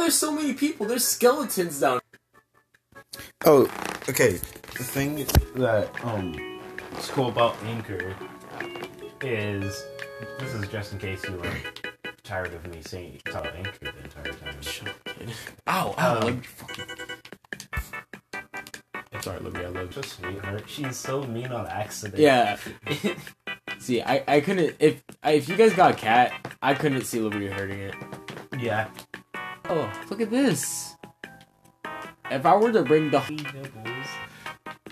there so many people? There's skeletons down. Oh, okay. The thing that um is cool about Anchor is this is just in case you were tired of me saying about Anchor the entire time. Ow, ow, Um, like fucking. Sorry, Libby, I love you. Just sweetheart. She's so mean on accident. Yeah. See, I, I couldn't if I, if you guys got a cat, I couldn't see Liberty hurting it. yeah. Oh, look at this. If I were to bring the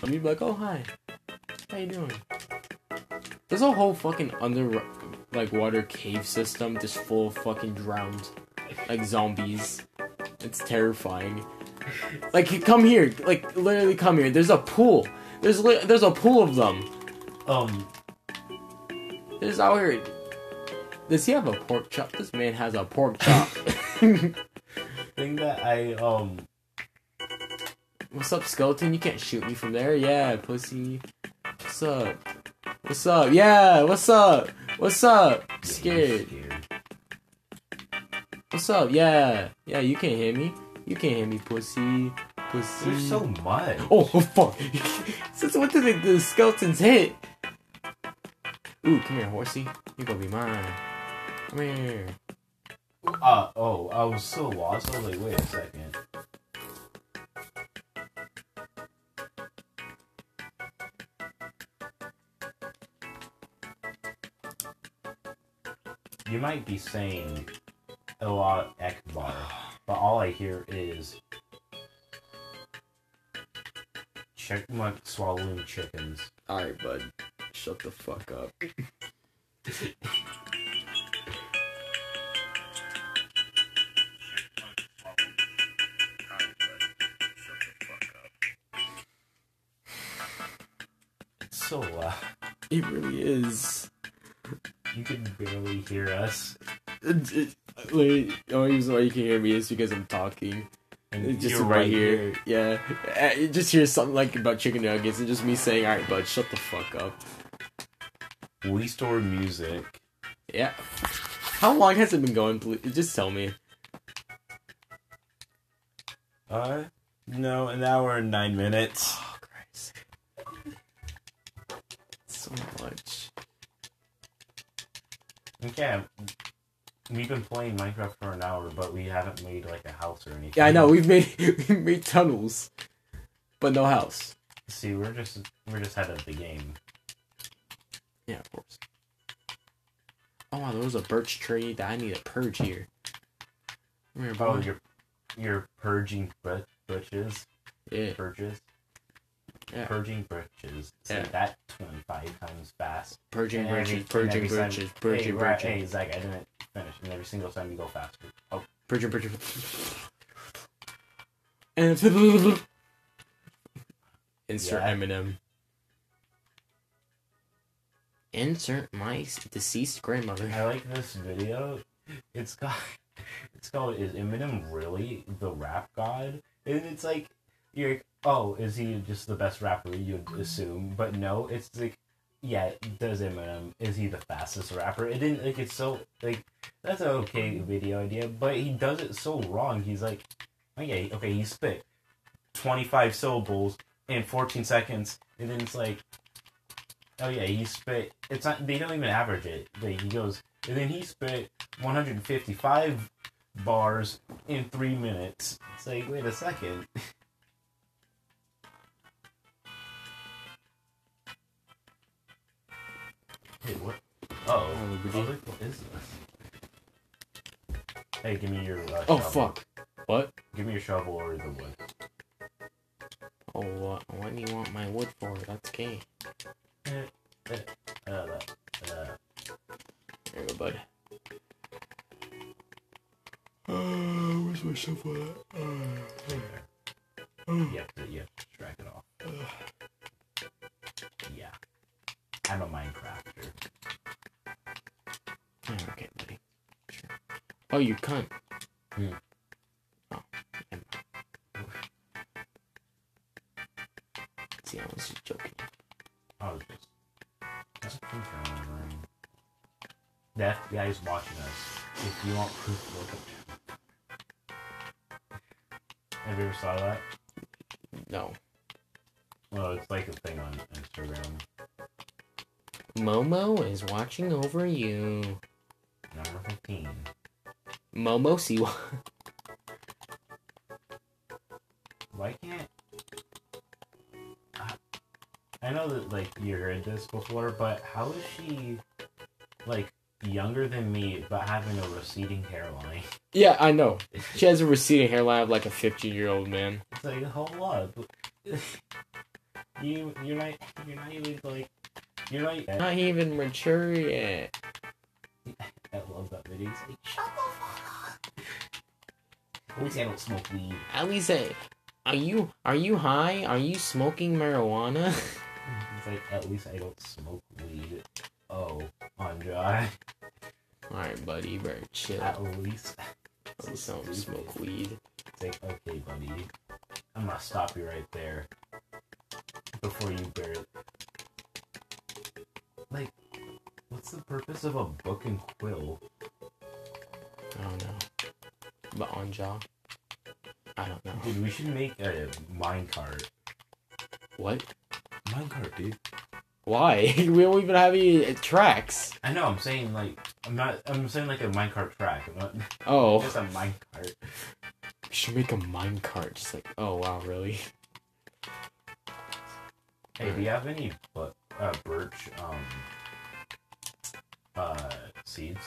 let me be like, oh hi, how you doing? There's a whole fucking under like water cave system just full of fucking drowned like zombies. It's terrifying. Like come here, like literally come here. There's a pool. There's li- there's a pool of them. Um. There's out here. Does he have a pork chop? This man has a pork chop. Thing that I um. What's up, skeleton? You can't shoot me from there. Yeah, pussy. What's up? What's up? Yeah, what's up? What's up? Scared. What's up? Yeah, yeah. You can't hear me. You can't hear me, pussy. Pussy. There's so much. Oh, oh fuck! Since what did the, the skeletons hit? Ooh, come here, horsey. You're gonna be mine. Come here. Uh oh, I was so lost. I was like, wait a second. You might be saying a lot Ekbar, but all I hear is chickmuck swallowing chickens. Alright, bud. Shut the fuck up. so loud. It really is. You can barely hear us. Wait, the only reason why you can hear me is because I'm talking. And just you're right, here. Yeah. Uh, you just hear something like about chicken nuggets and just me saying, alright, bud, shut the fuck up. We store music. Yeah. How long has it been going? Please? Just tell me. Uh, no, an hour and nine minutes. Oh, Christ. So much. Okay, we've been playing Minecraft for an hour, but we haven't made like a house or anything. Yeah, I know. We've made we made tunnels, but no house. See, we're just we're just ahead of the game. Yeah, of course. Oh wow, there was a birch tree that I need to purge here. Come here, Oh, you're you're purging bu- bushes, yeah. purges, Yeah. purging bushes. Say Yeah. that twenty five times fast. Purging And birches, purging every time- purging hey, right, birches, hey, Zach, I didn't finish, and every single time you go faster. Oh, purging birches. And insert Yeah. Eminem. Insert my deceased grandmother. I like this video. It's got it's called Is Eminem Really the Rap God? And it's like you're like, oh, is he just the best rapper you'd assume? But no, it's like yeah, does Eminem is he the fastest rapper? It didn't like it's so like that's an okay video idea, but he does it so wrong. He's like okay, okay, he spit twenty five syllables in fourteen seconds, and then it's like Oh yeah, he spit. It's not. They don't even average it. Like, he goes, and then he spit 155 bars in three minutes. It's like, wait a second. Hey, what? Oh, Oh, oh, what is this? Hey, give me your. Uh, Oh shovel. fuck! What? Give me your shovel or the wood. Oh what? What do you want my wood for? That's gay. Uh, uh, There you go, bud. Uh, where's my shovel at? there. You have to, you have to drag it off. Yeah. I'm a Minecrafter. Oh, okay, buddy. Sure. Oh, you cunt. Hmm. Oh, never. See, I was just joking. I was just. just confirming. The FBI is watching us. If you want proof, look up. Have you ever saw that? No. Well, it's like a thing on Instagram. Momo is watching over you. Number fifteen. Momo Siwa. Why can't? I- I know that like you heard this before, but how is she like younger than me but having a receding hairline? yeah, I know. She has a receding hairline of like a 50 year old man. It's like hold up. you you're not you're not even like you're not. Not even mature yet. I love that video. He's like, shut the fuck up. At least I don't smoke weed. At least, uh, are you are you high? Are you smoking marijuana? He's like, at least I don't smoke weed. Oh, Anjay. Alright, buddy, you better chill. At least. At least So don't smoke weed. It's like, okay, buddy. I'm gonna stop you right there. Before you barely. What's the purpose of a book and quill? I don't know. But on jaw? I don't know. Dude, we should make a minecart. What? Minecart, dude. Why? we don't even have any uh, tracks. I know, I'm saying, like, I'm not, I'm saying, like, a minecart track. I'm not, Oh. just a minecart. We should make a minecart. Just like, oh wow, really? Hey, do you have any but uh, birch um uh seeds?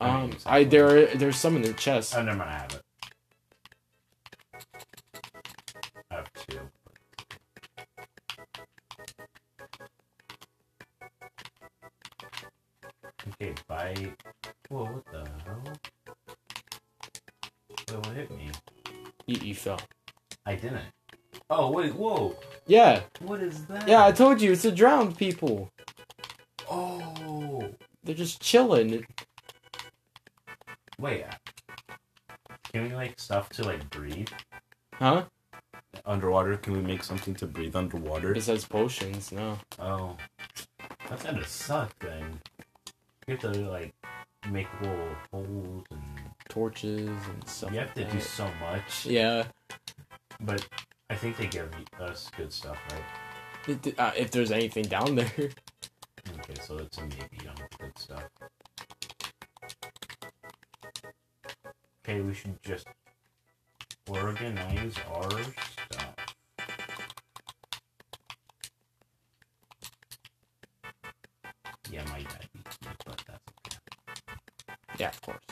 I Um, I there are, there's some in the chest. Oh, never mind. I have it. I have two. Okay, bye. Whoa, what the hell? Wait, what hit me? You, you fell. I didn't. Oh wait, whoa! Yeah, What is that? yeah. I told you it's a drowned people. They're just chilling. wait. Can we like stuff to like breathe Huh? underwater? Can we make something to breathe underwater? Besides potions, no. Oh, that's gonna suck then. You have to like make little holes and Torches and stuff. you have to like do so much. Yeah. But I think they give us good stuff, right? It- uh, if there's anything down there. Okay, so that's a maybe on the Okay, we should just organize our stuff. Yeah, my dad beats me, but that's okay. Yeah, of course.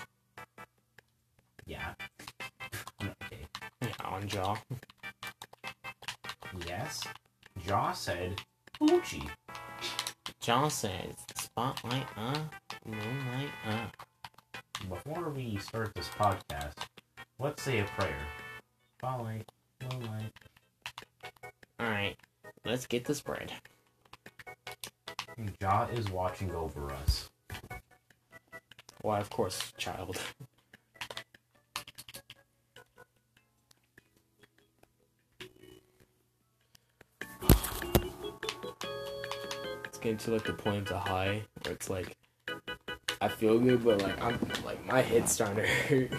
Yeah. Okay. Yeah, on jaw. Yes. Jaw said Poochie. John says, spotlight, uh, moonlight, uh. Before we start this podcast, let's say a prayer. Spotlight, moonlight. Alright, let's get this bread. Jaw is watching over us. Why, of course, child. It's getting to like the point of high where it's like I feel good, but like I'm like my head's starting to hurt.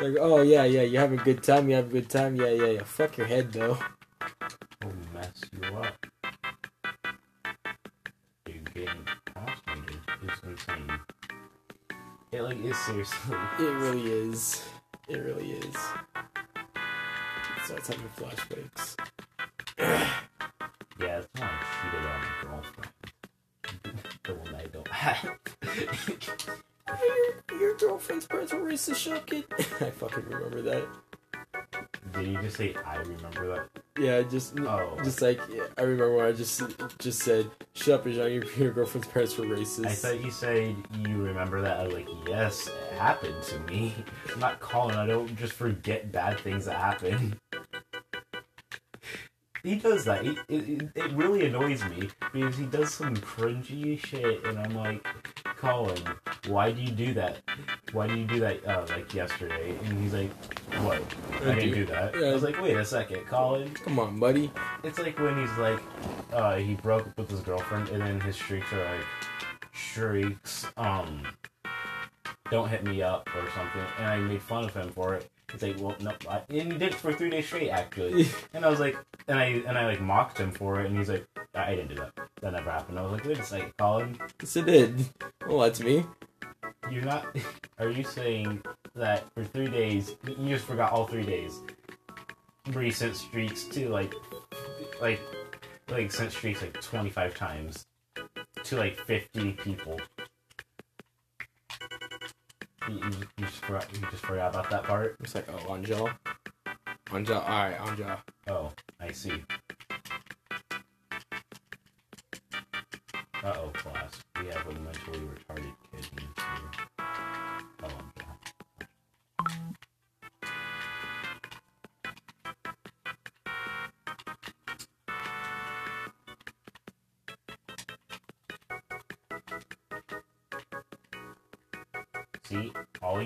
like, oh yeah, yeah, you have a good time, you have a good time, yeah, yeah, yeah. Fuck your head though. will mess you up. You're getting prostrated is insane. It like is seriously. It really is. It really is. It starts having flashbacks. Were racist kid. I fucking remember that. Did you just say I remember that? Yeah, just Oh. just like yeah, I remember when I just just said, "Shut up, Rajan, your, your girlfriend's parents were racist." I thought you said you remember that. I was like, yes, it happened to me. I'm not calling. I don't just forget bad things that happen. He does that. He, it, it, it really annoys me because he does some cringy shit, and I'm like, Colin, why do you do that? Why do you do that? Uh, like yesterday, and he's like, what? I didn't do that. I was like, wait a second, Colin. Come on, buddy. It's like when he's like, uh, he broke up with his girlfriend, and then his streaks are like, shrieks, um, don't hit me up or something, and I made fun of him for it, He's like, well, no, I, and he did it for three days straight, actually. And I was like, and I and I like mocked him for it, and he's like, I, I didn't do that. That never happened. I was like, wait a second, Colin, Yes, it did. Well, that's me. you're not. Are you saying that for three days you just forgot all three days? Recent sent streaks to like, like, like sent streaks like twenty five times to like fifty people. You, you, you just forgot. You just forgot about that part. It's like, oh, Anja. Anja, alright, Anja. Oh, I see. Uh oh, class. We have a mentally retarded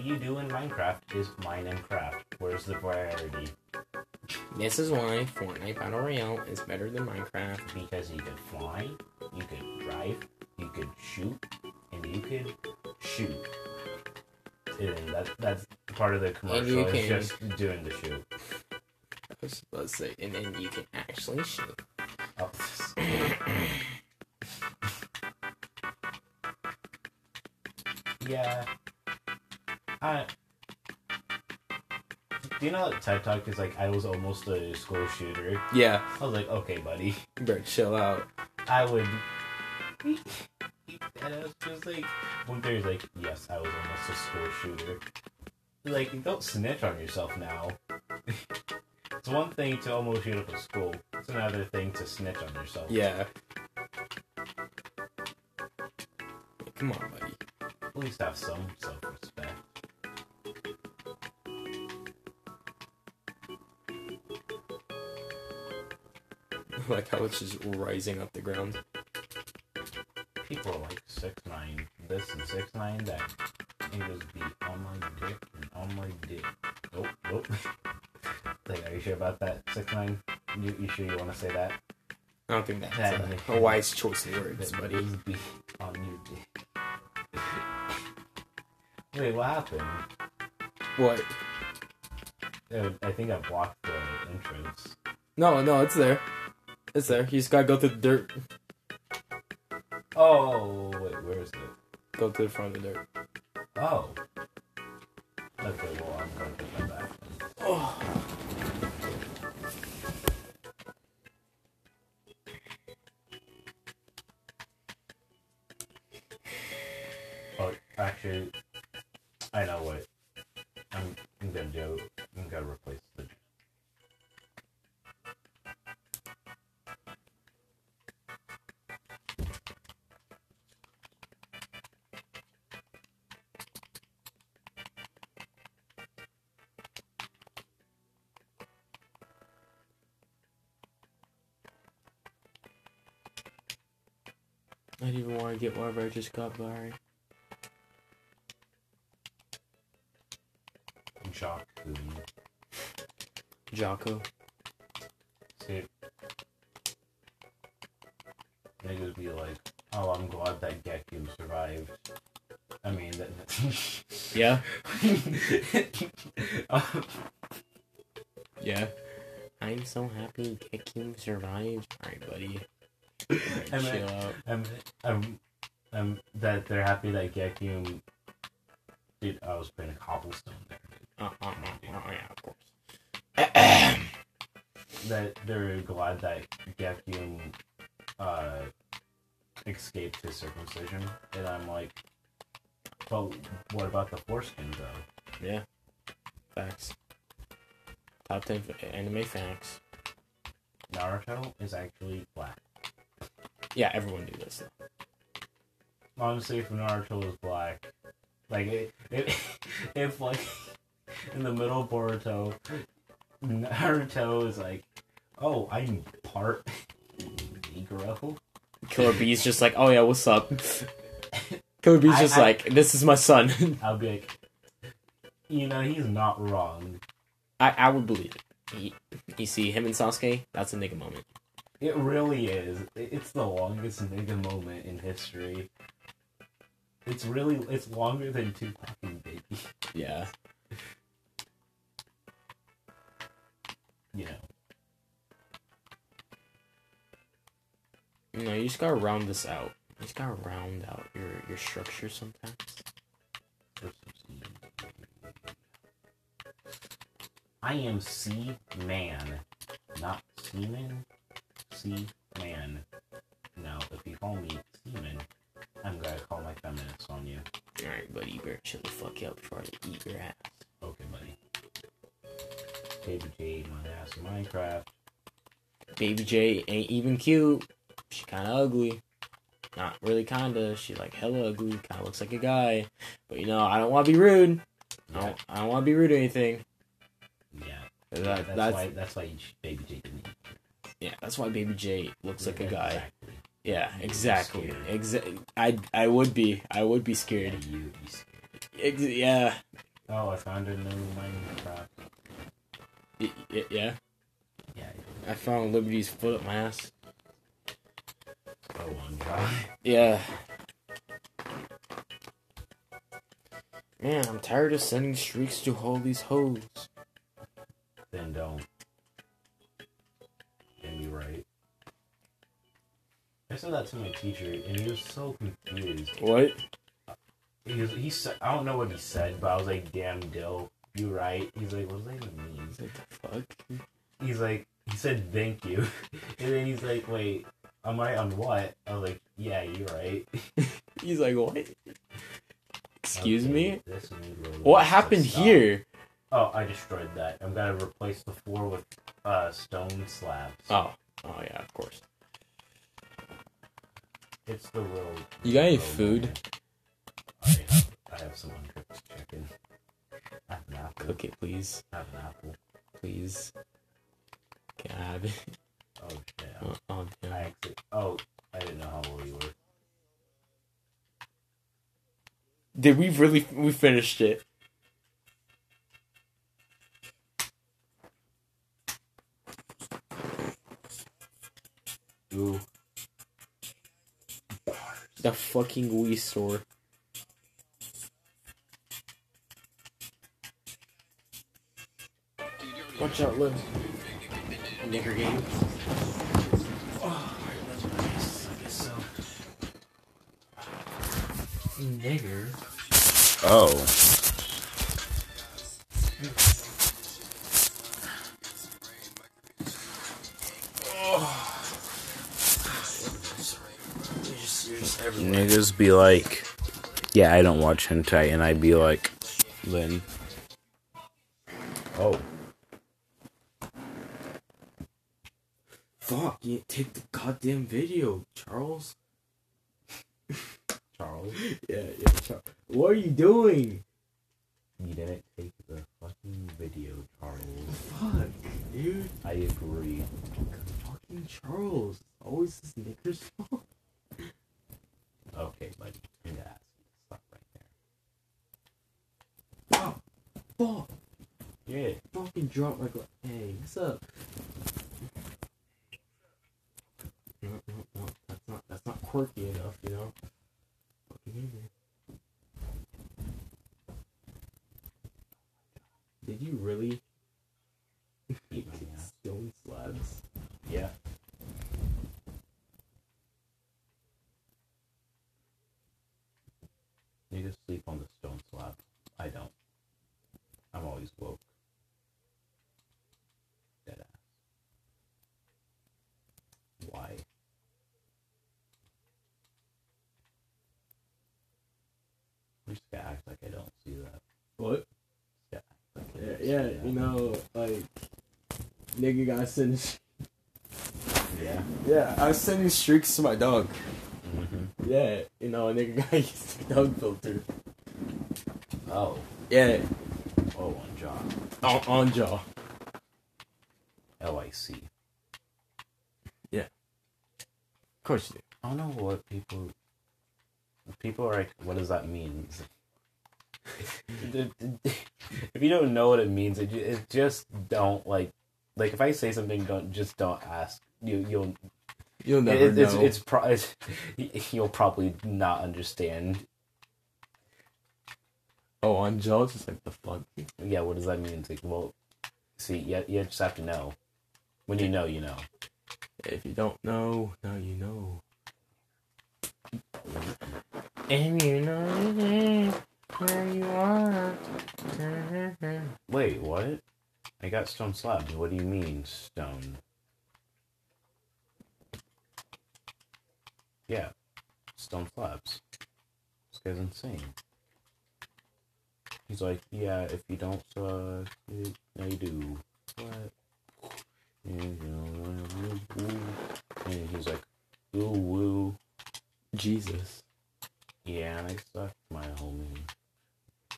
you do in Minecraft is mine and craft. Where's the variety? This is why Fortnite Battle Royale is better than Minecraft. because you could fly, you could drive, you could shoot, and you could shoot. And that, that's part of the commercial. Is just doing the shoot. Let's, let's say, and then you can actually shoot. Oh. yeah. I. Do you know that TED Talk is like I was almost a school shooter? Yeah, I was like, okay, buddy. you better chill out. I would. And I was just like, one there's like, yes, I was almost a school shooter. Like, don't snitch on yourself now. it's one thing to almost shoot up a school. It's another thing to snitch on yourself. Yeah. Come on, buddy. At least have some self-respect. Like how it's just rising up the ground. People are like six nine this and six nine that, just be on my dick and on my dick. Nope, nope. like, are you sure about that six nine? You, you sure you want to say that? I don't think that's Yeah, a, a wise choice of words, buddy. be on your dick. Wait, what happened? What? Uh, I think I blocked the entrance. No, no, it's there. It's there. You just gotta go through the dirt. Oh, wait, where is it? Go to the front of the dirt. Oh. I didn't even want to get whatever I just got, Barry. Jocko. Jocko. See, niggas be like, "Oh, I'm glad that Geku survived." I mean, that. Yeah? Um, Yeah. I'm so happy Gekim survived. Alright, buddy. Mean- chill out. I'm, I'm, I'm that they're happy that Geku. Dude, I was playing a cobblestone there. Uh, uh, uh, yeah, of course. That they're glad that Geku uh, escaped his circumcision, and I'm like, but what about the foreskin though? yeah. Facts. Top 10 anime facts. Naruto is actually. Yeah, everyone knew this. Honestly, if Naruto was black, like it, it, if like in the middle of Boruto, Naruto is like, oh, I'm part Negro. Killer Bee's just like, oh yeah, what's up? Killer Bee's I- just I- like, this is my son. I'll be like, you know, he's not wrong. I, I would believe it. He, you see him and Sasuke, that's a nigga moment. It really is. It's the longest nigga moment in history. It's really it's longer than two fucking Baby. Yeah. you know. No, you just gotta round this out. You just gotta round out your, your structure sometimes. I am C man, not C Man. C man. Now, if you call me seaman, I'm gonna call my feminists on you. All right, buddy, you better chill the fuck out before I eat your ass. Okay, buddy. Baby J ate my ass in Minecraft. Baby J ain't even cute. She kind of ugly. Not really kinda. She like hella ugly. Kind of looks like a guy. But you know, I don't want to be rude. I don't, I don't want to be rude or anything. Yeah, that- that's, that's why. That's why you Baby J didn't eat. Yeah. That's why Baby J looks like a guy. Exactly. Yeah, exactly. scared. Exa- I I would be. I would be Yeah, scared. you, you scared. Ex- yeah. Oh, I found a new Minecraft. Y- y- yeah. Yeah. I found Liberty's foot up my ass. Oh, one guy. Yeah. Man, I'm tired of sending streaks to all these hoes. Then don't. Right. I said that to my teacher, and he was so confused. What? He was, he said, I don't know what he said, but I was like, "Damn, Dill, you right?" He's like, "What does that even mean?" What the fuck? He's like, he said, "Thank you," and then he's like, "Wait, I'm right on what?" I was like, "Yeah, you're right." He's like, what? Excuse Okay, me? What happened here? Oh, I destroyed that. I'm gonna replace the floor with uh, stone slabs. Oh. Oh, yeah, of course. It's the road. You got any real food? I have, I have some uncooked chicken. I have an apple. Cook it, please. I have an apple. Please. Can I have it? Oh shit. Oh, oh I actually. Oh, I didn't know how old you were. Did we really? We finished it. Ooh. The fucking Wii store. Watch out, Liv. Nigger game. Oh, so. Nigger? Oh. Niggas be like, yeah, I don't watch hentai, and I'd be like, then. Oh. Fuck, you take the goddamn video, Charles. Charles? Yeah, yeah, Charles. What are you doing? You didn't take the fucking video, Charles. Fuck, dude. I agree. Fucking Charles. Always this nigger's fault. Okay, buddy. I'm gonna ask you to stop right there. Fuck. Yeah. Fucking drop my gla- Hey, what's up? No, no, no. That's not, that's not quirky enough, you know? Did you really Eat my ass. stone slabs? Yeah. Niggas sleep on the stone slab. I don't. I'm always woke. Dead ass. Why? I'm just gonna act like I don't see that. What? Yeah. Like I Yeah, don't yeah, see that. You know, like, nigga got sending. Yeah. Yeah, I was sending streaks to my dog. Mm-hmm. Yeah, you know, a nigga got used to dog filter. Oh. Yeah, Oh, on jaw. on, on jaw. L I C. Yeah. Of course you do. I don't know what people. People are like, what does that mean? if you don't know what it means, it, it just don't like. Like if I say something, don't just don't ask. You you'll You'll never it, it's know. it's, pro- it's you'll probably not understand. oh, on jaw, just like the fuck. Yeah, what does that mean? It's like, well, see, you, you just have to know. When you know, you know. If you don't know, now you know. And you know where you are. Wait, what? I got stone slabs. What do you mean, stone? Yeah, stone slabs. This guy's insane. He's like, yeah, if you don't uh, it, now you do. What? And, you know, woo, woo. and he's like, ooh, woo. Jesus. Yeah, and I sucked my homie.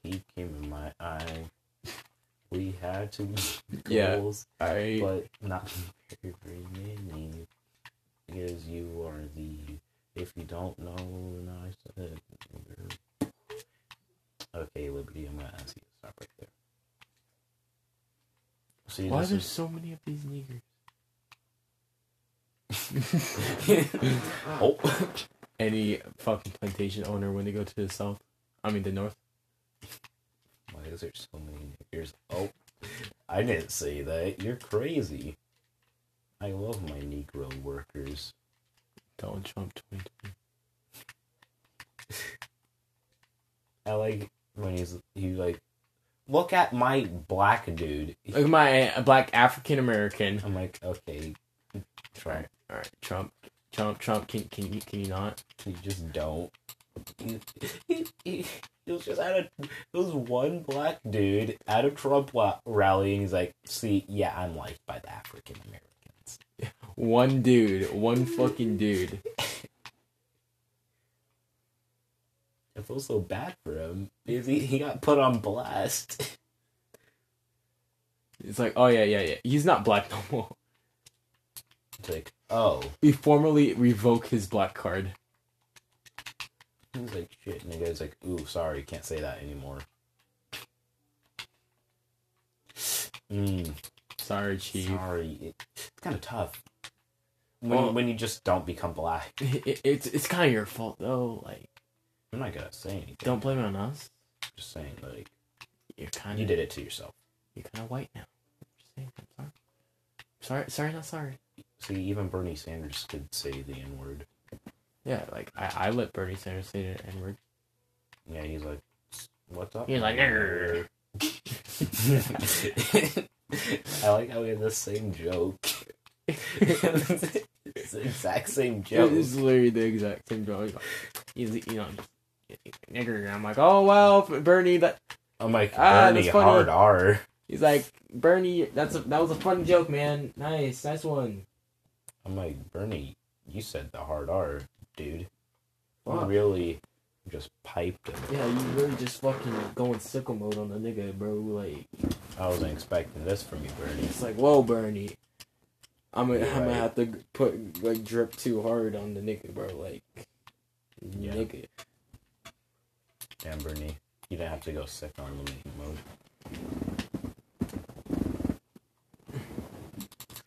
He came in my eye. We had to be Yeah. I but not very many. Because you are the. If you don't know, then I said. Okay, Liberty, I'm gonna ask you to stop right there. See, why this there's so many of these niggers? oh, Any fucking plantation owner when they go to the south, I mean the north. why is there so many niggers? Oh, I didn't say that. You're crazy. I love my Negro workers. Donald Trump 2020. I like when he's he's like, look at my black dude. Look at my uh, black African American. I'm like, okay, try. All right, Trump, Trump, Trump. Can can you can you not? You just don't. He, he, he, he was just at a. It was one black dude at a Trump wa- rally, and he's like, "See, yeah, I'm liked by the African Americans." One dude, one fucking dude. I feel so bad for him because he, he got put on blast. It's like, oh yeah, yeah, yeah. He's not black no more. It's like, oh, We formally revoke his black card. he's like, shit, and the guy's like, ooh, sorry, can't say that anymore. Mm, Sorry, chief. sorry, it, it's kind of tough when Well- when you just don't become black. It, it's it's kind of your fault though. Like, I'm not gonna say anything. don't blame it on us. just saying, like, You're kind you of did it to yourself. You're kind of white now. Just saying, I'm sorry. Sorry, sorry, not sorry. See, even Bernie Sanders could say the N word. Yeah, like I, I let Bernie Sanders say the N word. Yeah, he's like, "What's up?" He's like, nigger?" I like how we had the same joke. it's the exact same joke. It's literally the exact same joke. He's, you know, nigger. I'm like, oh well, Bernie. That I'm like Ah, Bernie that's funny. hard R. he's like, Bernie. That's a, that was a fun joke, man. Nice, nice one. I'm like Bernie. You said the hard R, dude. You really just piped him. Yeah, you really just fucking going sicko mode on the nigga, bro. Like, I wasn't expecting this from you, Bernie. it's like, whoa, Bernie. I'm gonna, You're I'm gonna have to put like drip too hard on the nigga, bro. Like, Yeah. nigga. Damn, Bernie. You didn't have to go sick on elimination mode.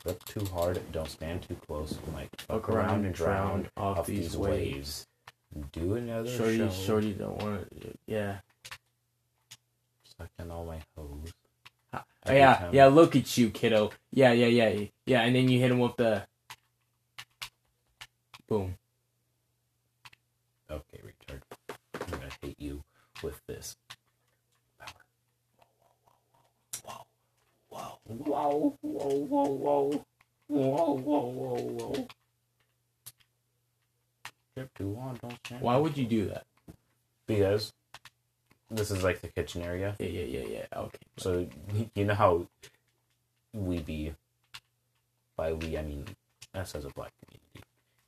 Drip too hard, don't stand too close. Like Fuck around and drown off, these, waves. Do another Shorty, show. shorty don't want to. Yeah. Sucking all my hoes. Oh, yeah, time- yeah. Look at you, kiddo. Yeah, yeah, yeah, yeah. And then you hit him with the. Boom. Okay, retard. I'm gonna hit you with this. Whoa, whoa, whoa, whoa, whoa, whoa, whoa, whoa, whoa, whoa. Drip too long, don't stand. Why would you do that? Because this is like the kitchen area. Yeah, yeah, yeah, yeah. Okay. So you know how we be. By we, I mean us as a black community.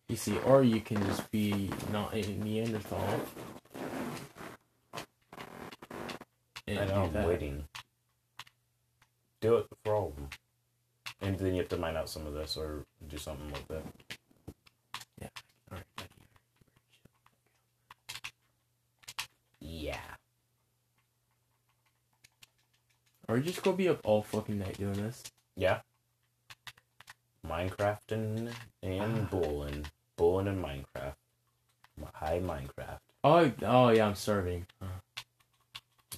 You see, or you can just be not a Neanderthal. And I know. I'm waiting. Do it for all of them, and then you have to mine out some of this or do something like that. Alright, thank you. Yeah. Are we just gonna be up all fucking night doing this? Yeah. Minecrafting and Ah. bulling, bulling and Minecraft. Hi Minecraft. Oh, oh yeah, I'm starving. Uh,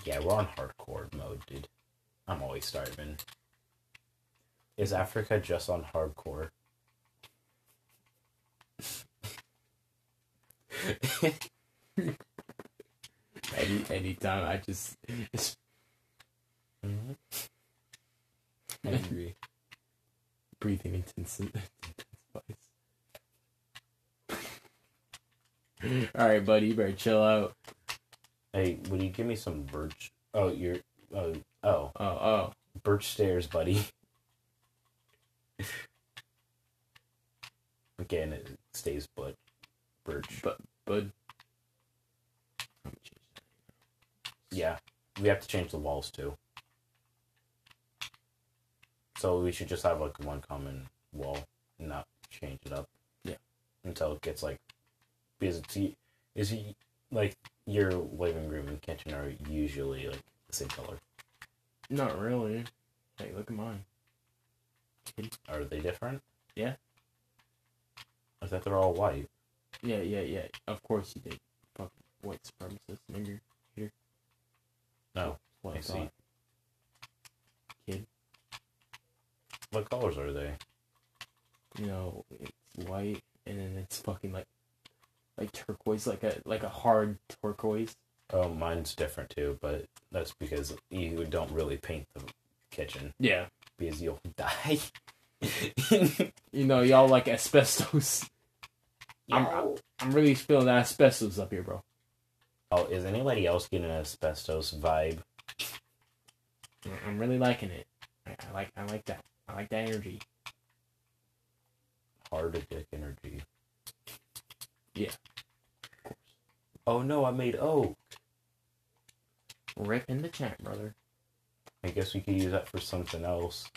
Yeah, we're on hardcore mode, dude. I'm always starving. Is Africa just on hardcore? Any anytime I just Mhm. I agree. breathing intensifies. All right, buddy, you better chill out. Hey, would you give me some birch? Oh, you're. Oh, oh, Oh, oh, birch stairs, buddy. Again, it stays but birch. but bud. Let me change that. Yeah, we have to change the walls too. So we should just have like one common wall, and not change it up. Yeah. Until it gets like, because it's is he like your living room and kitchen are usually like the same color. Not really. Hey, look at mine. Are they different? Yeah. I thought they're all white. Yeah, yeah, yeah. Of course you did. Fucking white supremacist nigger. Here. Oh, no, What I I see. thought. Kid. What colors are they? You know, it's white and then it's fucking like like turquoise, like a like a hard turquoise. Oh, mine's different too, but that's because you don't really paint the kitchen Yeah. because you'll die. You know, y'all like asbestos. I'm- I'm really feeling that asbestos up here, bro. Oh, is anybody else getting an asbestos vibe? I'm really liking it. I, I like I like that. I like that energy. Hard dick energy. Yeah. Of course. Oh no, I made oak. Rip in the chat, brother. I guess we could use that for something else.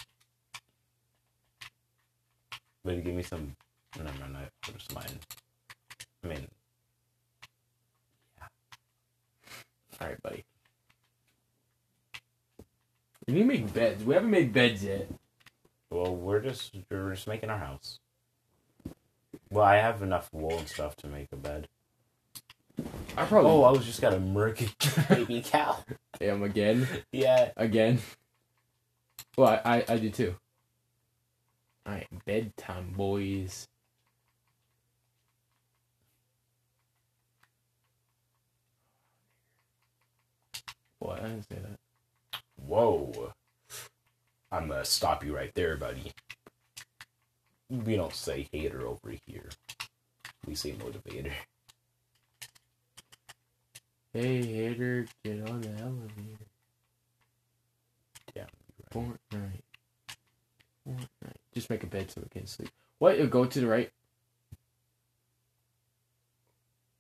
But give me some. No, no, I just mine. I mean, Yeah. All right, buddy. We need to make beds. We haven't made beds yet. Well, we're just we're just making our house. Well, I have enough wool and stuff to make a bed. I probably. Oh, I was just got a murky baby cow. am again, Yeah. again. Well, I, I, I do too. All right, bedtime, boys. What? I didn't say that. Whoa. I'm gonna stop you right there, buddy. We don't say hater over here. We say motivator. Hey, hater, get on the elevator. Yeah. Fortnite. Fortnite. Just make a bed so we can sleep. What? Go to the right.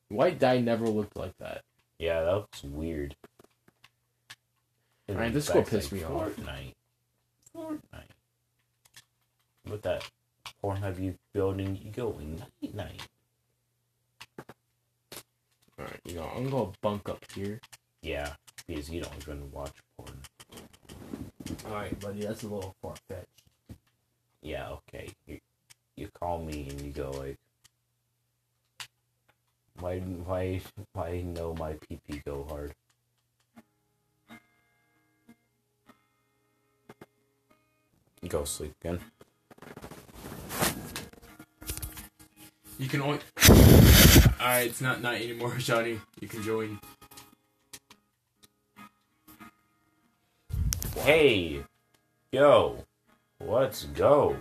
White dye never looked like that. Yeah, that looks weird. Alright, this will piss like, me off. Fortnite. Fortnite. With that Pornhub you building, you going night night. Alright, you know, I'm gonna bunk up here. Yeah, because you don't even watch porn. Alright, buddy, that's a little far fetched. Yeah, okay. You, you call me and you go like, why, why, why no my PP go hard? Go sleep again. You can only. Alright, it's not night anymore, Johnny. You can join. Hey, yo, let's go.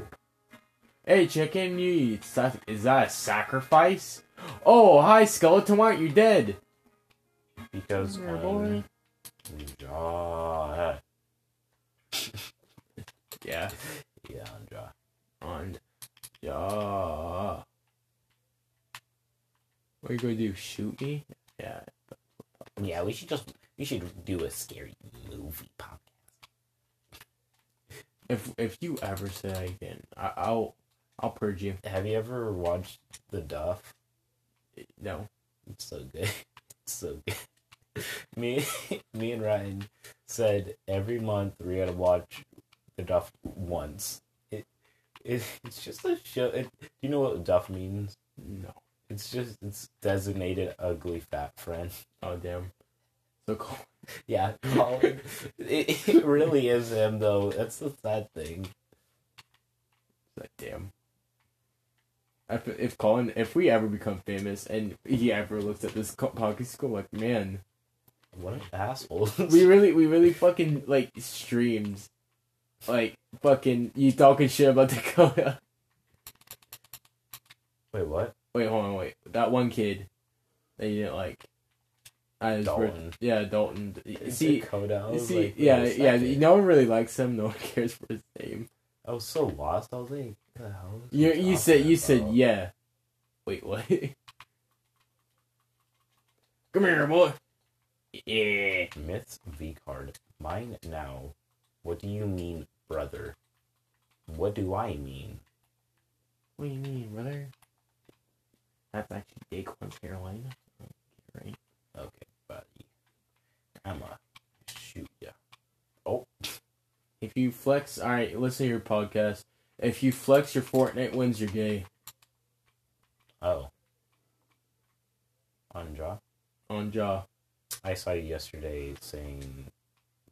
Hey, chicken, you eat sac- Is that a sacrifice? Oh, hi, skeleton. Why aren't you dead? Because Here, boy. Ja. Yeah. Yeah. On. Yeah. What are you gonna do? Shoot me? Yeah. Yeah, we should just we should do a scary movie podcast. If if you ever say that again, I, I'll I'll purge you. Have you ever watched The Duff? No. It's so good. It's so good. me, me and Ryan said every month we gotta watch The Duff once. It, it it's just a show. It, do you know what Duff means? No. It's just it's designated ugly fat friend. Oh damn. So cool. Yeah, Colin. it, it really is him though. That's the sad thing. Like damn. if, if Colin, if we ever become famous and he ever looks at this podcast, he's going like, man, What an asshole. we really, we really fucking like streams, like fucking you talking shit about Dakota. Wait, what? Wait, hold on, wait. That one kid that you didn't like. I was Dalton. yeah, Dalton. Is See, it Coda? I was see, like, yeah, yeah. No one really likes him. No one cares for his name. I was so lost. I was like, what the hell? You, you said, talking you said, yeah. Wait, what? Come here, boy. Yeah. Myths V card. Mine now. What do you mean, brother? What do I mean? What do you mean, brother? That's actually Daquan Carolina. Okay, right. Okay, buddy. I'ma shoot ya. Oh, If you flex, all right, listen to your podcast. If you flex your Fortnite wins, you're gay. oh. Anja. On jaw. I saw you yesterday saying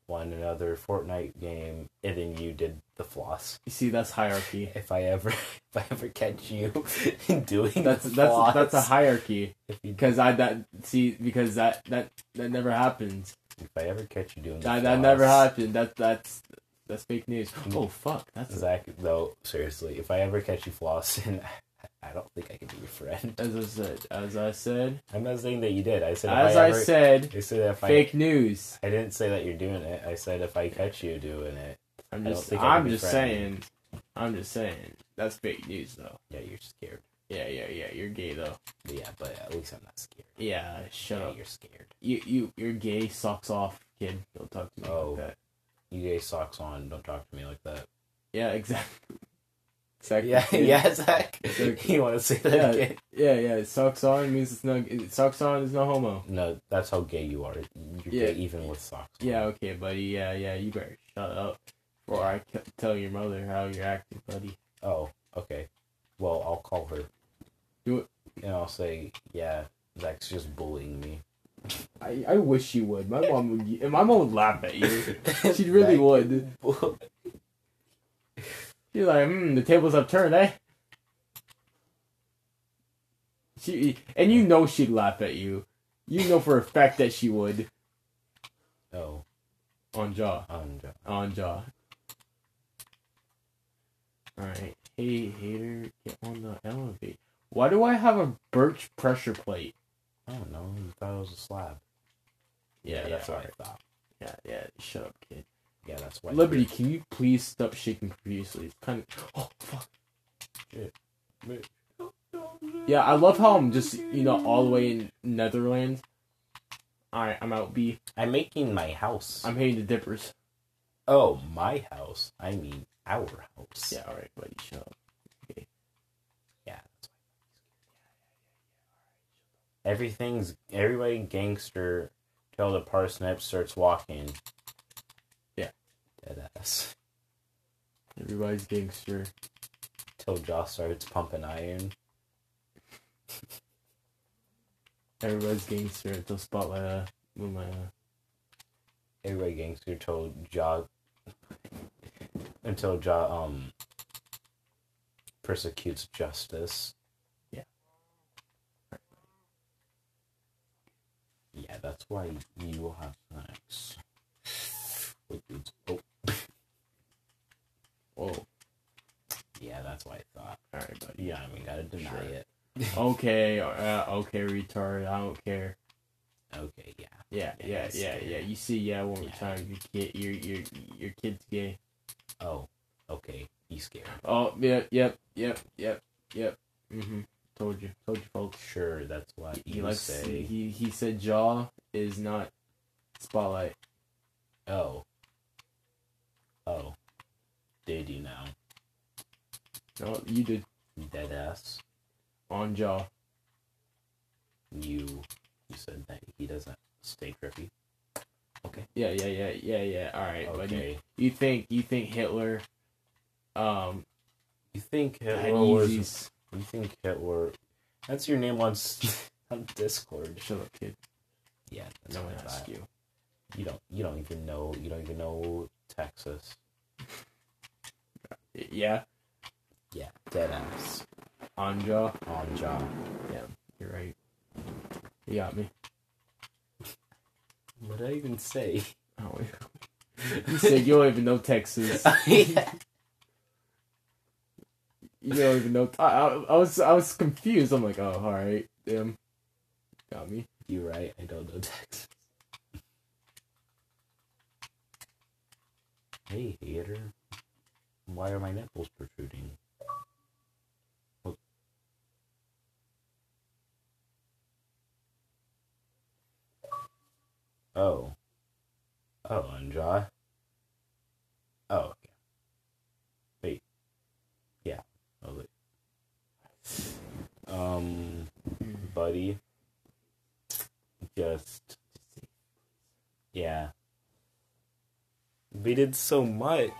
one another Fortnite game, and then you did the floss. You see, that's hierarchy. If I ever, if I ever catch you doing That's that's that's a hierarchy. Because I that see because that that that never happens. if I ever catch you doing That floss, that never happened. That that's that's fake news. Mm. Oh fuck, that's Zach, though, seriously, if I ever catch you flossing, I don't think I can be your friend. as I said. As I said. I'm not saying that you did. I said As I, I said. I said if Fake news. I, I didn't say that you're doing it. I said if I catch you doing it, I'm I just I I'm just saying. I'm just saying. That's fake news though. yeah, you're scared. Yeah, yeah, yeah. You're gay though. Yeah, but at least I'm not scared. Yeah, shut yeah, up. you're scared. You you you're gay. Socks off, kid. Don't talk to me Oh. like that. You gay socks on. Don't talk to me like that. Yeah, exactly. Exactly. Yeah, yeah, Zach. Exactly. you want to say that Yeah. again? Yeah, yeah. Socks on means it's not. Socks on is no homo. No, that's how gay you are. You're Yeah. gay even with socks. on. Yeah, okay, buddy. Yeah, yeah. You better shut up, or I c- tell your mother how you're acting, buddy. Oh, okay. Well, I'll call her. Do it. And I'll say, yeah, Zach's just bullying me. I, I wish she would. My mom would. My mom would laugh at you. She really would. She's like, hmm, the tables have turned, eh? She and you know she'd laugh at you. You know for a fact that she would oh, on jaw, on jaw. All right, hey hater, get on the elevator. Why do I have a birch pressure plate? I don't know. You thought it was a slab. Yeah, that's yeah, what I thought. yeah, yeah. Shut up, kid. Yeah, that's why. Liberty, can you please stop shaking profusely? It's kind of. Oh fuck. Yeah, I love how I'm just you know all the way in Netherlands. All right, I'm out. B. I'm making my house. I'm hitting the dippers. Oh, my house. I mean, our house. Yeah, all right, buddy. Shut up. Okay. Yeah. Everything's everybody gangster till the parsnip starts walking. Yeah. Dead ass. Everybody's gangster. Till Joss starts pumping iron. Everybody's gangster until Spotlight uh, Moonlight. Uh. Everybody gangster till Ja until Ja um persecutes justice. Yeah. Yeah, that's why you will have sex. with dudes. Oh, Whoa. yeah, that's why I thought. All right, buddy. Yeah, I mean, gotta deny Sure. it. Okay, uh, okay, retard. I don't care. Okay, yeah. Yeah, Yeah, yeah, yeah, yeah. You see, yeah, one more Yeah. time. Your kid, your your your kid's gay. Oh, okay. He's scared. Oh, yep, yep, yep, yep, yep. Mm-hmm. Told you, told you, folks. Sure, that's what He likes. say. He he said jaw is not spotlight. Oh. Oh. Did you now? No, you did Dead ass. on jaw. You you said that he doesn't stay trippy. Okay. Yeah, yeah, yeah, yeah, yeah. All right, buddy. Okay. You think you think Hitler? Um, You think Hitler was you think Hitler that's your name on on Discord. Shut up, kid. Yeah, that's No one asked you. You don't you don't even know you don't even know Texas. Yeah. Yeah, dead ass. Anja. Anja. Yeah, you're right. You got me. What did I even say? Oh, you said you don't even know Texas. Oh, yeah. You don't even know. I, I, I was I was confused. I'm like, oh, all right, damn, got me. You're right. I don't know Texas. Hey, hater. Why are my nipples protruding? What? Oh. Oh, Anja. Oh, okay. Wait. Yeah. Oh, wait. Um, buddy. Just. Yeah. We did so much.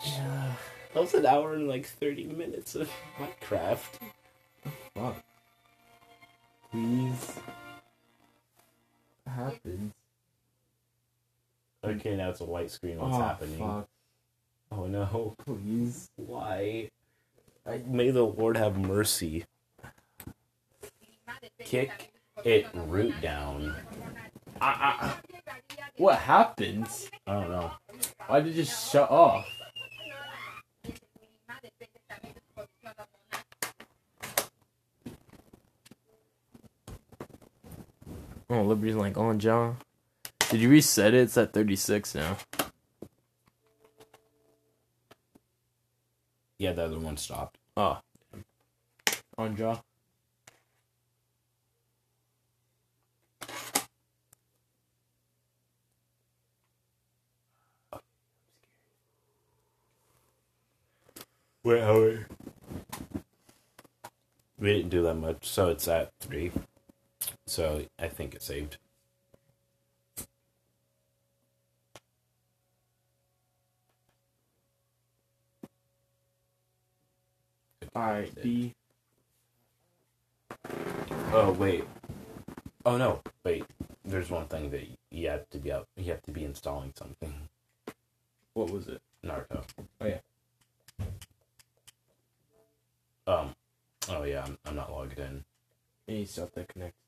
That was an hour and like 30 minutes of Minecraft. Fuck. Please. Okay, now it's a white screen. What's oh, happening? Fuck. Oh no. Please. Why? May the Lord have mercy. Kick it root down. I, I, what happens? I don't know. Why did it just shut off? Oh, Liberty's like, oh, John. Did you reset it? It's at 36 now. Yeah, the other one stopped. Oh. On jaw. Wait, Howard. We didn't do that much, so it's at three. So I think it saved. Alright, B. Oh wait. Oh no, wait. There's one thing that you have to be up. You have to be installing something. What was it? Naruto. Oh, yeah. Um. Oh yeah, I'm, I'm not logged in. Any stuff that connects.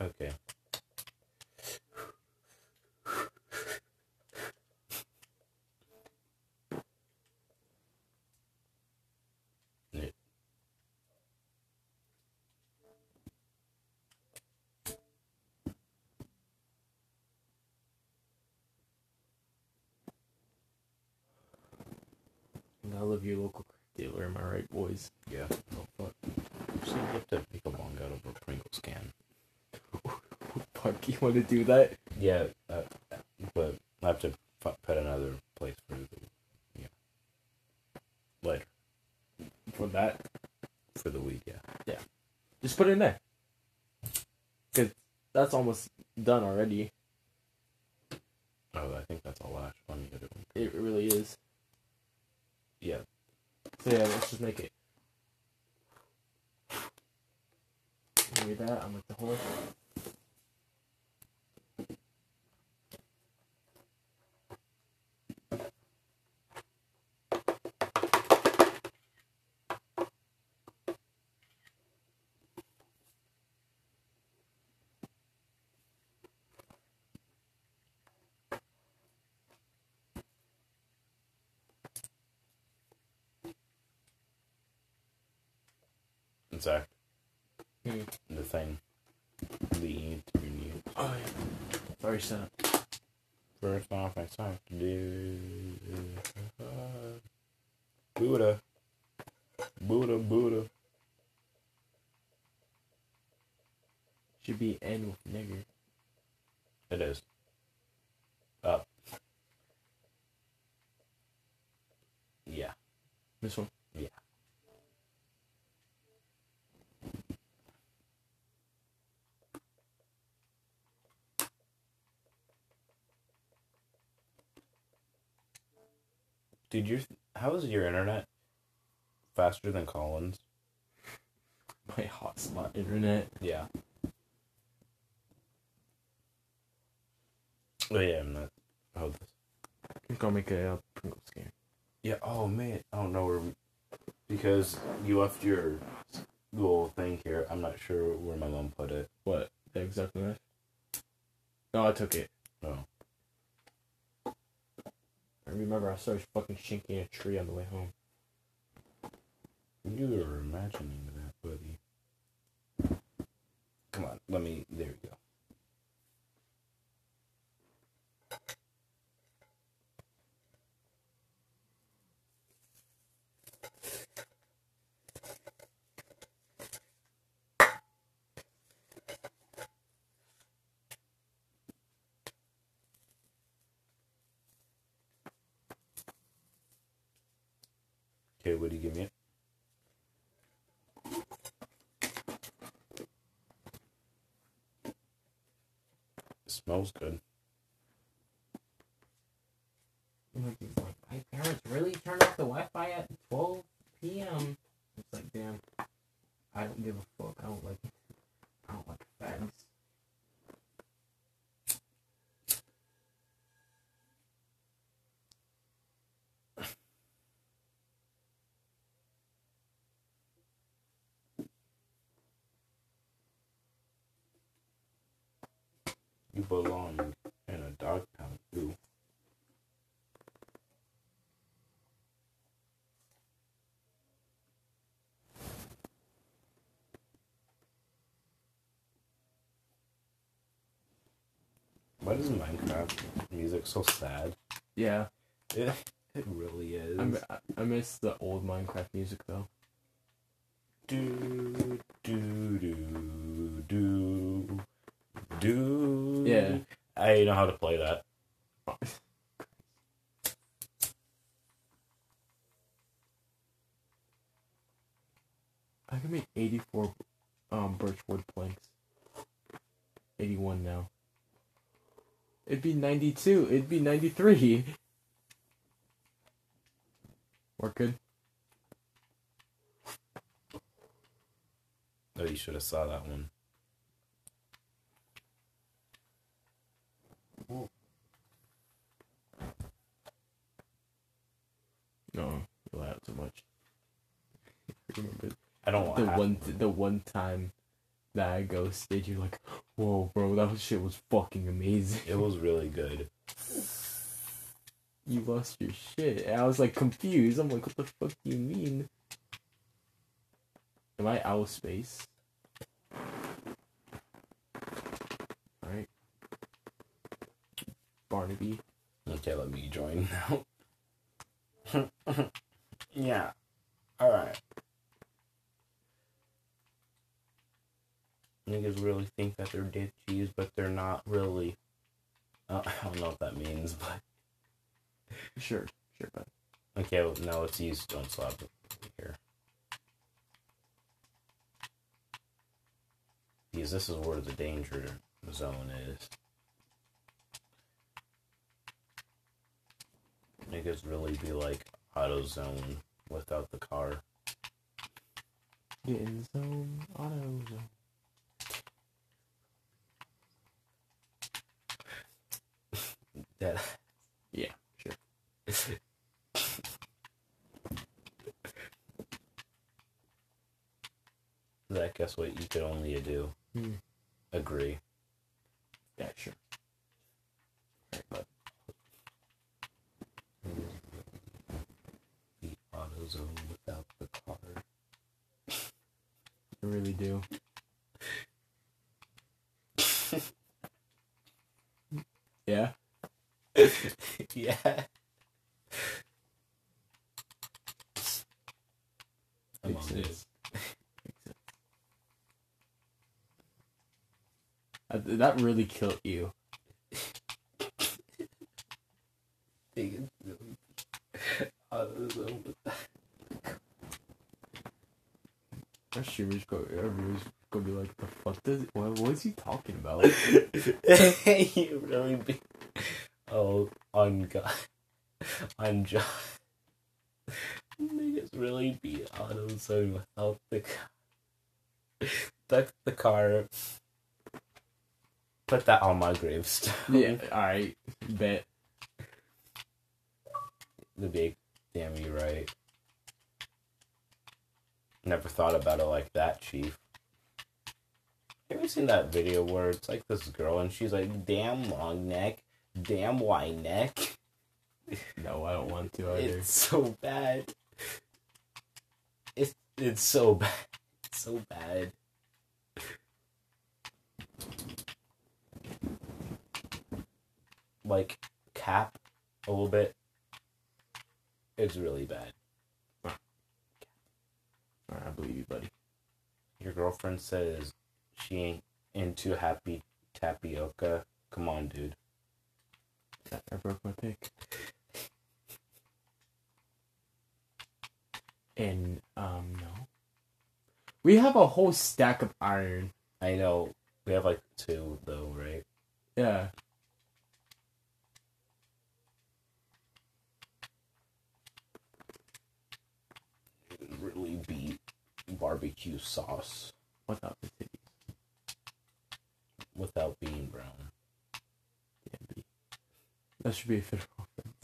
Okay. I love your local dealer, am I right, boys? Yeah. Oh, fuck. So you have to pick a bong out of a Pringles can. Fuck, you want to do that? Yeah, uh, but I have to f- put another place for the yeah later For that? for the weed. Yeah. Yeah. Just put it in there. Because that's almost done already. Oh, I think that's all Ash on the other one. It really is. Yeah. So yeah, let's just make it. Me that. I'm like the whole. Zach, Hmm. the thing, the interview. Oh yeah. First up. First off, I have to do Buddha, Buddha, Buddha. Should be N with nigger. It is. Up. Yeah. This one. Yeah. Dude, your how is your internet faster than Collins? My hotspot internet. Yeah. Oh yeah, I'm not. Oh, this. You a uh, Pringles game. Yeah. Oh man, I don't know where. We, because you left your little thing here. I'm not sure where my mom put it. What? The exactly knife? No, I took it. Oh. I remember I started fucking shinking a tree on the way home. You were imagining that, buddy. Come on, let me. There we go. Okay, what do you give me? It smells good. Like, my parents really turned off the Wi-Fi at 12 p.m. It's like, damn, I don't give a fuck. I don't like, I don't like fags. You belong in a dog pound too. Why is Minecraft music so sad? Yeah, It, it really is. I'm, I- I miss the old Minecraft music though. do do do do do. Yeah. I know how to play that. I can make 84 um, birchwood planks. 81 now. It'd be 92. It'd be 93. We're good. Oh, you should have saw that one. No, you laugh too much. I don't the one the one time that I ghosted, you're like, whoa, bro, that shit was fucking amazing. It was really good. You lost your shit. And I was like confused. I'm like, what the fuck do you mean? Am I out of space? Alright. Barnaby. Okay, let me join now. yeah. All Niggas really think that they're dick cheese, but they're not really. Uh, I don't know what that means, but Sure, sure, but okay. Well, now let's use don't slap here. Because this is where the danger zone is. Niggas really be like auto zone without the car. get in zone, auto zone. That Yeah, sure. Zach, guess what you could only do? Hmm. Agree. Yeah, sure. Alright, but The auto zone without the car. I really do. Yeah? yeah. I'm on it. sense. Makes sense. Uh, that really killed you. Niggas really auto zone without Our everyone's gonna be like, the fuck does, what, what is he talking about? you really be oh on God on John niggas really be auto zone without the car. Duck the car Put that on my gravestone. Yeah, alright. Bet. The big damn you right. Never thought about it like that, Chief. Have you seen that video where it's like this girl and she's like, damn long neck, damn wide neck? No, I don't want to either. It's so bad. It's it's so bad. It's so bad. Like cap a little bit. It's really bad. Alright, I believe you, buddy. Your girlfriend says she ain't into happy tapioca. Come on, dude. I broke my pick. And um no. We have a whole stack of iron. I know we have like two though, right? Yeah. Really beat barbecue sauce Without the titties. without being brown. That should be a federal offense.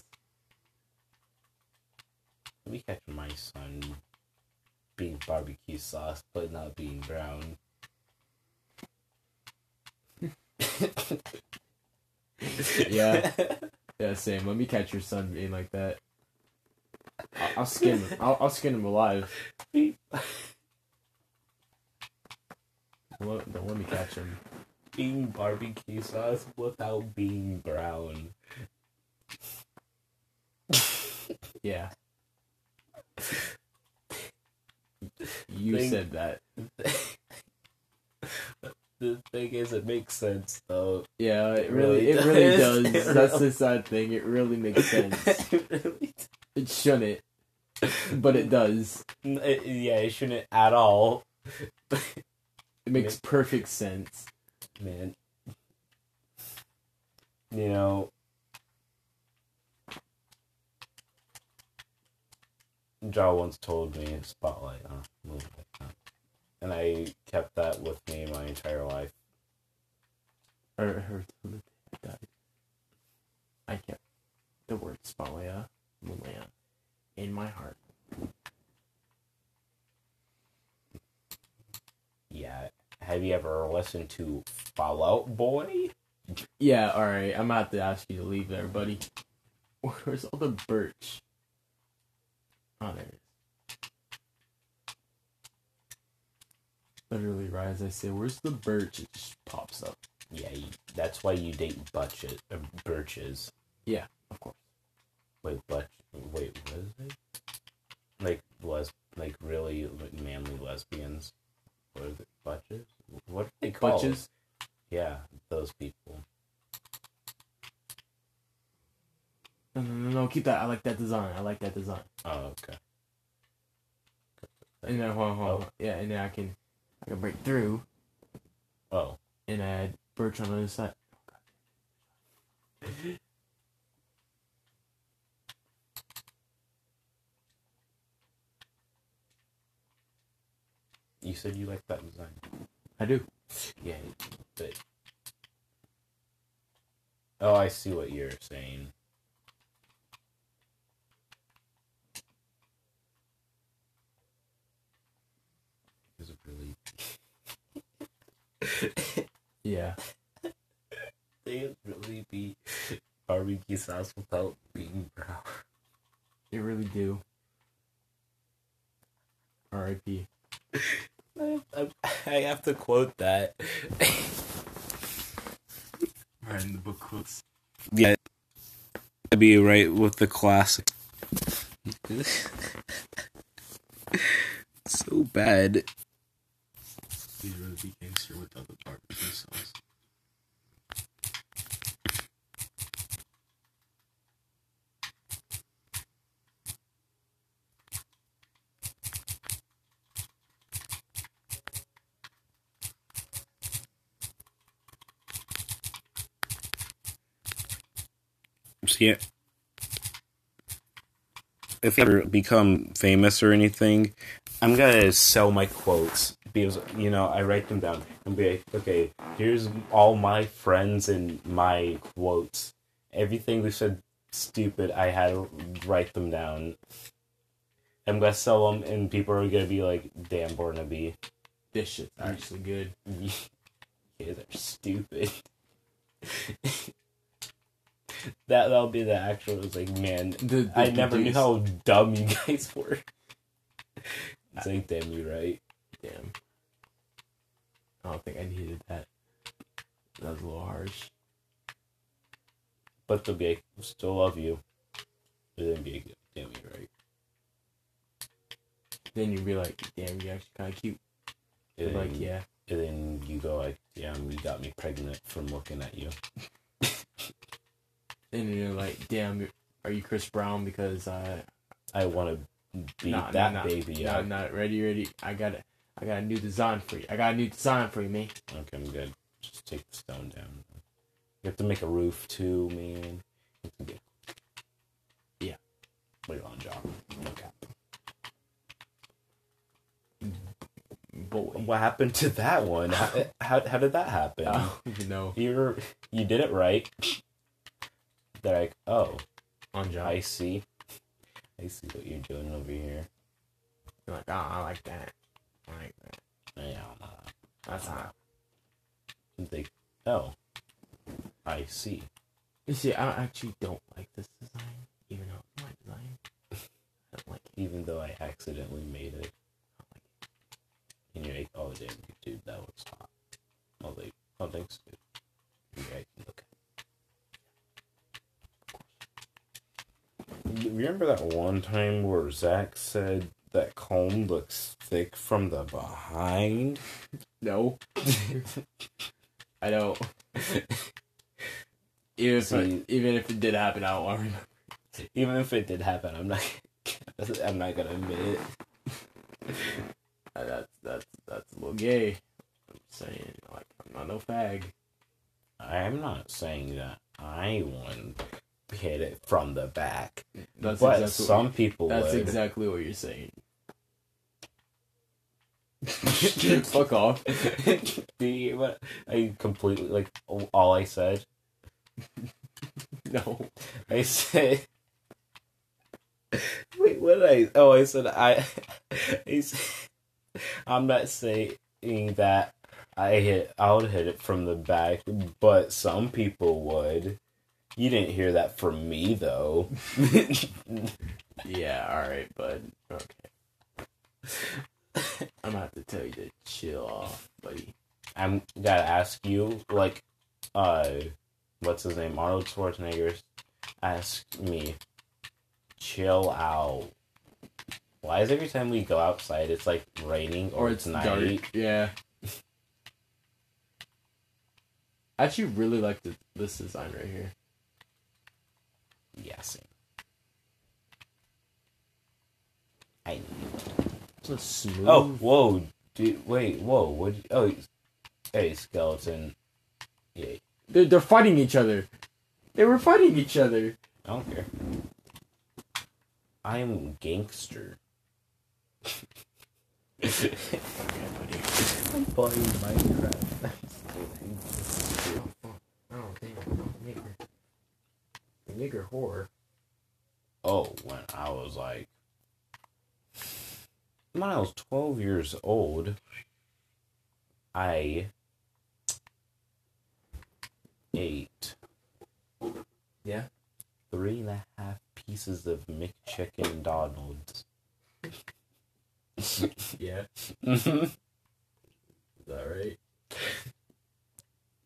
Let me catch my son being barbecue sauce but not being brown. Yeah. Yeah, same. Let me catch your son being like that. I'll, I'll skin him. I'll, I'll skin him alive. Don't let, don't let me catch him. being barbecue sauce without being brown. Yeah. You Thing- said that. the thing is, it makes sense though. Yeah, it It really, really it really does. does. It That's really- the sad thing. It really makes sense. It really It shouldn't, but it does. It- yeah, it shouldn't at all. It makes perfect sense. Man. You know, Jaw once told me spotlight, huh? Move it, huh? And I kept that with me my entire life. Or her till the day I died. I kept the word Spalea, Malaya, in my heart. Yeah. Have you ever listened to Fall Out Boy? Yeah, alright. I'm have to ask you to leave there, buddy. Where's all the birch? Oh, there it is. Literally, right as I say, where's the birch? It just pops up. Yeah, you, that's why you date butches, uh, birches. Yeah, of course. Wait, but wait, what is it? Like les, like really like, manly lesbians. What is it? Butches? What are they called? Butches? Yeah, those people. No, no, no, no. Keep that. I like that design. I like that design. Oh, okay. And then, hold on, hold on. Oh. Yeah, and then I can, I can break through Oh, and add birch on the other side. you said you like that design. I do. Yeah, but oh, I see what you're saying. Is really? Yeah. They really be barbecue sauce without being brown. They really do. R.I.P. I, I, I have to quote that. Right in the book quotes. Yeah, I'd be right with the classic. so bad. He's really be gangster without the barbecue sauce. See it. If I ever become famous or anything, I'm gonna sell my quotes because you know I write them down and be like, okay, here's all my friends and my quotes. Everything they said stupid, I had to write them down. I'm gonna sell them, and people are gonna be like, "Damn, born Barnaby, This shit's actually good. you guys are stupid." that that'll be the actual. It's like, man, The, the, I never knew how dumb you guys were. It's like, damn, you right. Damn. I don't think I needed that. That was a little harsh. But they'll be like, still love you. But then be like, damn, you right. Then you'd be like, damn, you're actually kind of cute. And like, then- yeah. And then you go like, damn, you got me pregnant from looking at you. And then you're like, damn, you're- you Chris Brown? Because uh, I want to beat nah, that nah, baby nah, up. Not ready, ready. I got it. I got a new design for you. I got a new design for you, man. Okay, I'm good. Just take the stone down. You have to make a roof too, man. It's gonna be a- Yeah. Pretty long job. Okay. Boy. What happened to that one? How, how, how did that happen? Oh, you know, You're you did it right. They're like, oh, on job. I see. I see what you're doing over here. You're like, oh, I like that. I like that. Yeah. That's hot. And They, oh, I see. You see, I actually don't like this design, even though it's my design. I don't like it. Even though I accidentally made it, I like it. and you're like, oh damn, dude, that looks hot. Was like, oh thanks, dude. Yeah, I can look at it. You Remember that one time where Zach said that comb looks thick from the behind? No. I don't. Even if, I, See- even if it did happen, I don't want to remember. Even if it did happen, I'm not. I'm not gonna admit it. That's that's that's a little gay. I'm saying like I'm not no fag. I'm not saying that I want hit it from the back, That's but exactly some people that's would. exactly what you're saying. Fuck off. Do you, what, I completely like all I said. No. I said. Wait, what did I? Oh, I said I. I said, I'm not saying that I hit. I would hit it from the back, but some people would. You didn't hear that from me though. Yeah, alright, bud. Okay. I'm gonna have to tell you to chill off, buddy. I'm gotta ask you, like, uh, what's his name? Arnold Schwarzenegger ask me, chill out. Why is every time we go outside it's like raining or, Or it's, it's night? dark. Yeah. I actually really like the, this design right here. Yeah, same. I a smooth. oh whoa dude wait whoa what oh hey skeleton yeah They're, they're fighting each other. They were fighting each other. I don't care I'm gangster Okay. I'm playing Minecraft Oh, damn. Oh, nigger. Nigger whore. Oh, when I was like, when I was 12 years old, I ate Yeah? three and a half pieces of McChicken Donald's. Yeah. Is that right?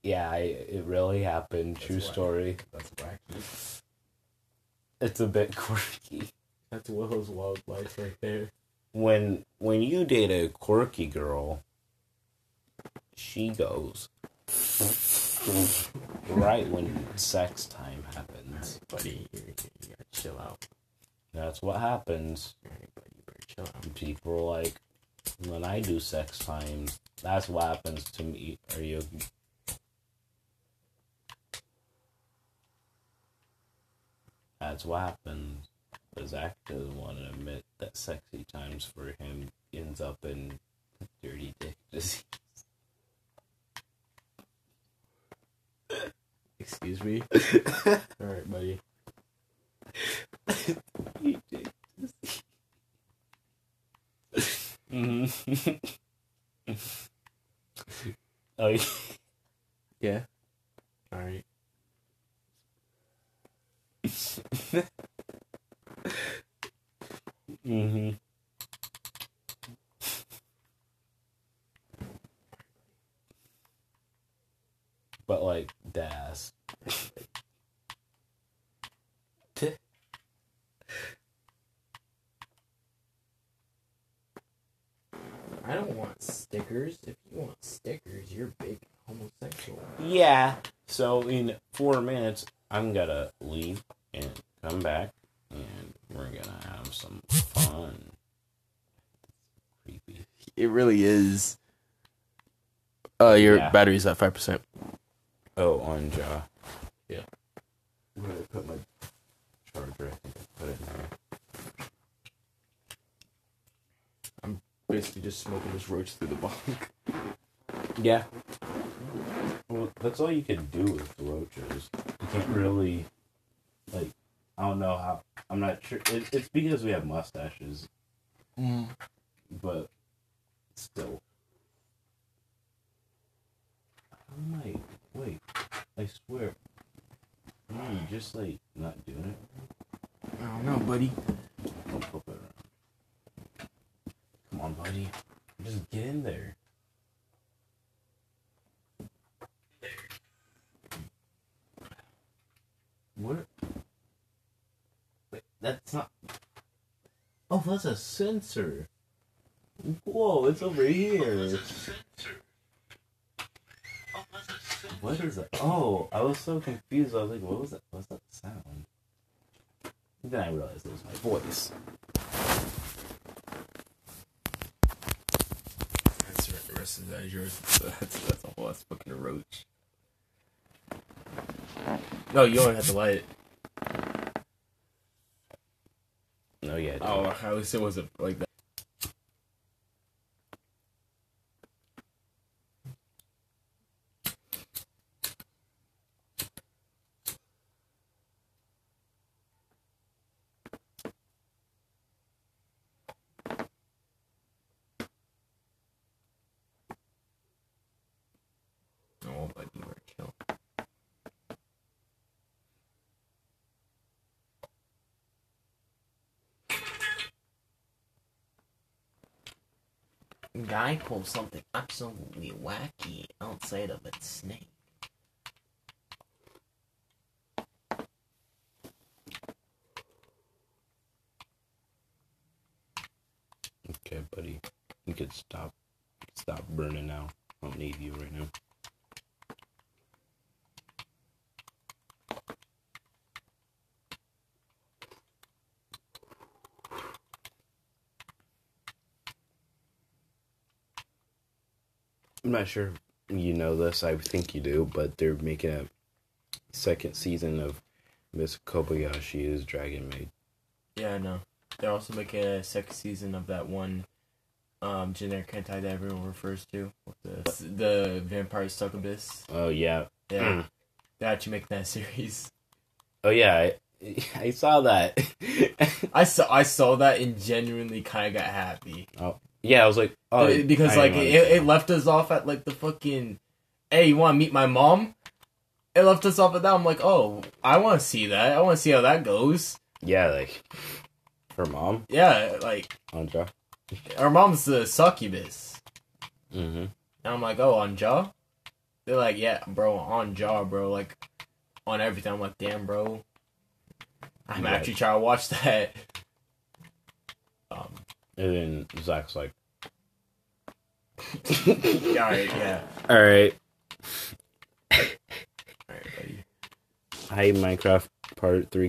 yeah, I, it really happened. That's True why. story. That's wacky. It's a bit quirky. That's Willow's wild life right there. When when you date a quirky girl, she goes right when sex time happens. Buddy, you, you gotta chill out. That's what happens. Buddy, you better chill out. People are like, when I do sex times, that's what happens to me. Are you? That's what happens. Zach doesn't want to admit that sexy times for him ends up in Dirty dick disease. Excuse me. All right, buddy. Dirty dick disease. Mhm. oh, yeah. Yeah. All right. hmm But like das. I don't want stickers. If you want stickers, you're big homosexual. Yeah. So in four minutes, I'm gonna leave and come back, and we're gonna have some fun. Creepy. It really is. Uh, your Yeah. battery's at five percent. Oh, on jaw. Yeah. Where did I put my charger? I think I put it in there. Basically, just smoking this roach through the bong. Yeah. Well, that's all you can do with the roaches. You can't really, like, I don't know how. I'm not sure. It, it's because we have mustaches, but still. How am I? Wait. I swear. You just, like, not doing it? I don't know, buddy. Don't flip it around. Come on, buddy. Just get in there. What? Wait, that's not. Oh, that's a sensor. Whoa, it's over here. What is that? Oh, I was so confused. I was like, what was that? What's that sound? Then I realized it was my voice. That's the rest of that is yours. That's that's a whole that's fucking roach. No, you don't have to light it. No, yeah. Oh, I wish it wasn't like that. Oh, buddy, we're chill. Guy pulls something absolutely wacky outside of its snake. Okay, buddy. You could stop stop burning now. I don't need you right now. I'm not sure you know this. I think you do, but they're making a second season of Miss Kobayashi's Dragon Maid. Yeah, I know. They're also making a second season of that one um, generic hentai that everyone refers to. The, the Vampire Succubus. Oh yeah. Yeah. They're actually making that series. Oh yeah. I, I saw that. I saw I saw that and genuinely kind of got happy. Yeah, I was like, oh, because like it, it left us off at like the fucking hey you want to meet my mom? It left us off at that. I'm like oh i want to see that. I want to see how that goes. Yeah, like her mom, yeah like Anja. Her mom's the succubus. Mm-hmm. and i'm like oh on jaw they're like yeah bro on jaw bro like on everything. I'm like damn bro. I'm Right. actually trying to watch that. Um And then Zach's like, yeah, all right yeah. All right, all right buddy. Hi Minecraft Part Three